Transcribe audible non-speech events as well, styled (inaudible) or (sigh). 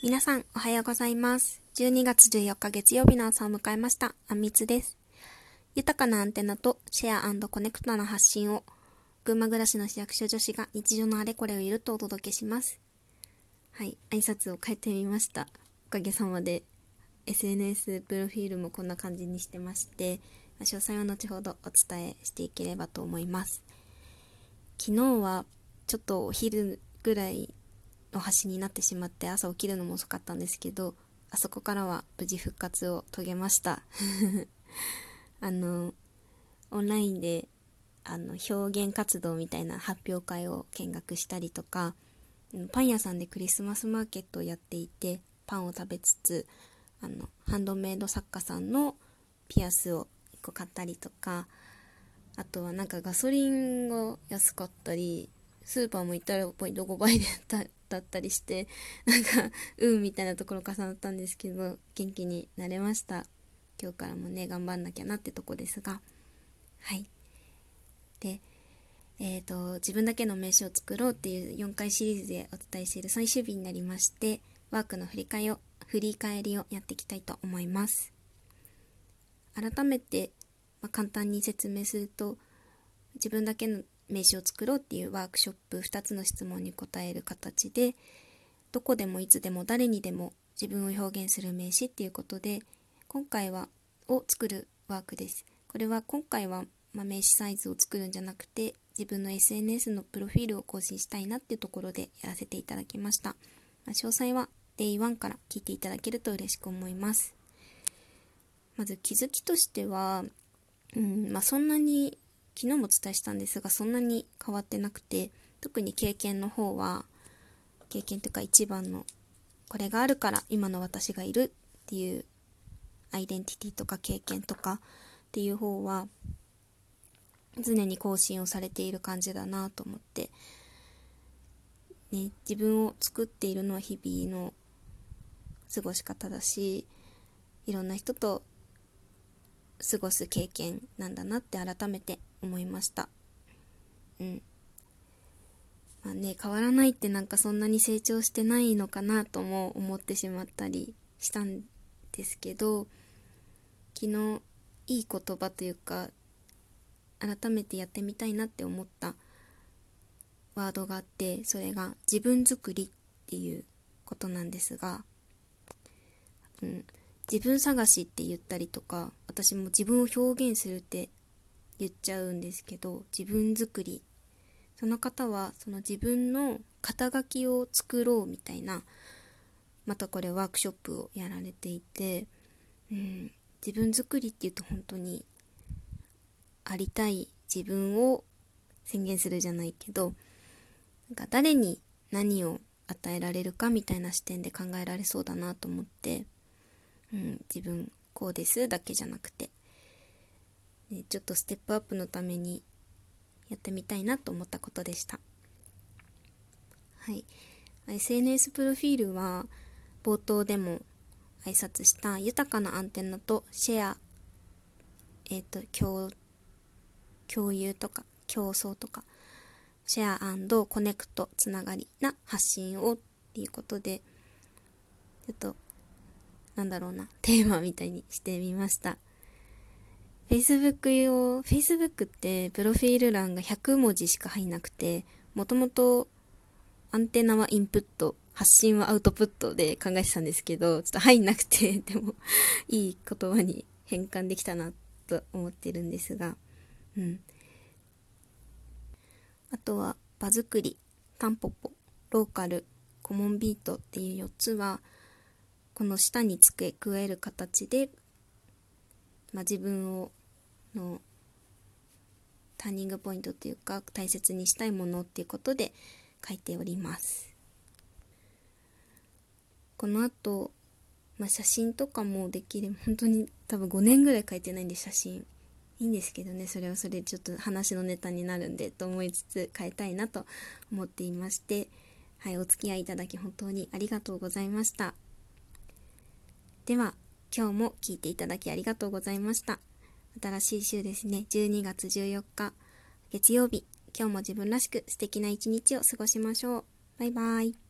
皆さん、おはようございます。12月14日月曜日の朝を迎えました。あんみつです。豊かなアンテナとシェアコネクトな発信を、群馬暮らしの市役所女子が日常のあれこれをいるとお届けします。はい、挨拶を変えてみました。おかげさまで、SNS プロフィールもこんな感じにしてまして、詳細は後ほどお伝えしていければと思います。昨日は、ちょっとお昼ぐらいの端になってしまって朝起きるのも遅かったんですけどあそこからは無事復活を遂げました。(laughs) あのオンラインであの表現活動みたいな発表会を見学したりとかパン屋さんでクリスマスマーケットをやっていてパンを食べつつあのハンドメイド作家さんのピアスを1個買ったりとかあとはなんかガソリンが安かったりスーパーも行ったらやっぱりどこ倍でだったりしてなんかうんみたいなところ重なったんですけど元気になれました。今日からもね頑張んなきゃなってとこですが。はい。でえーと、自分だけの名刺を作ろうっていう4回シリーズでお伝えしている最終日になりましてワークの振り返りを振り返りをやっていきたいと思います。改めて、まあ、簡単に説明すると自分だけの名刺を作ろうっていうワークショップ2つの質問に答える形でどこでもいつでも誰にでも自分を表現する名刺っていうことで今回はを作るワークです。これは今回は、ま名刺サイズを作るんじゃなくて自分の SNS のプロフィールを更新したいなっていうところでやらせていただきました、まあ、詳細は Day1 から聞いていただけると嬉しく思います。まず気づきとしては、うんまあ、そんなに昨日もお伝えしたんですがそんなに変わってなくて特に経験の方は経験というか一番のこれがあるから今の私がいるっていうアイデンティティとか経験とかっていう方は常に更新をされている感じだなと思って、ね、自分を作っているのは日々の過ごし方だしいろんな人と過ごす経験なんだなって改めて思いました。うん。まあね変わらないってなんかそんなに成長してないのかなとも思ってしまったりしたんですけど昨日いい言葉というか改めてやってみたいなって思ったワードがあってそれが自分作りっていうことなんですが、うん、自分探しって言ったりとか私も自分を表現するって言っちゃうんですけど自分作り。その方はその自分の肩書きを作ろうみたいなまたこれワークショップをやられていて、うん、自分作りっていうと本当にありたい自分を宣言するじゃないけどなんか誰に何を与えられるかみたいな視点で考えられそうだなと思って、うん、自分こうですだけじゃなくてね、ちょっとステップアップのためにやってみたいなと思ったことでした。はい。SNS プロフィールは冒頭でも挨拶した豊かなアンテナとシェア、えっ、ー、と、共、有とか競争とか、シェアコネクトつながりな発信をっていうことで、ちょっと、なんだろうな、テーマみたいにしてみました。Facebook 用、Facebook ってプロフィール欄が100文字しか入んなくて、もともとアンテナはインプット、発信はアウトプットで考えてたんですけど、ちょっと入んなくて、(laughs) でもいい言葉に変換できたなと思ってるんですが、うん。あとは場作り、タンポポ、ローカル、コモンビートっていう4つは、この下に付け加える形で、まあ、自分をのターニングポイントというか大切にしたいものっていうことで書いております。この後、まあ、写真とかもできる (laughs) 本当に多分5年ぐらい書いてないんで写真。いいんですけどねそれはそれでちょっと話のネタになるんでと思いつつ変えたいなと思っていまして。はいお付き合いいただき本当にありがとうございました。では今日も聞いていただきありがとうございました。新しい週ですね。12月14日、月曜日。今日も自分らしく素敵な一日を過ごしましょう。バイバイ。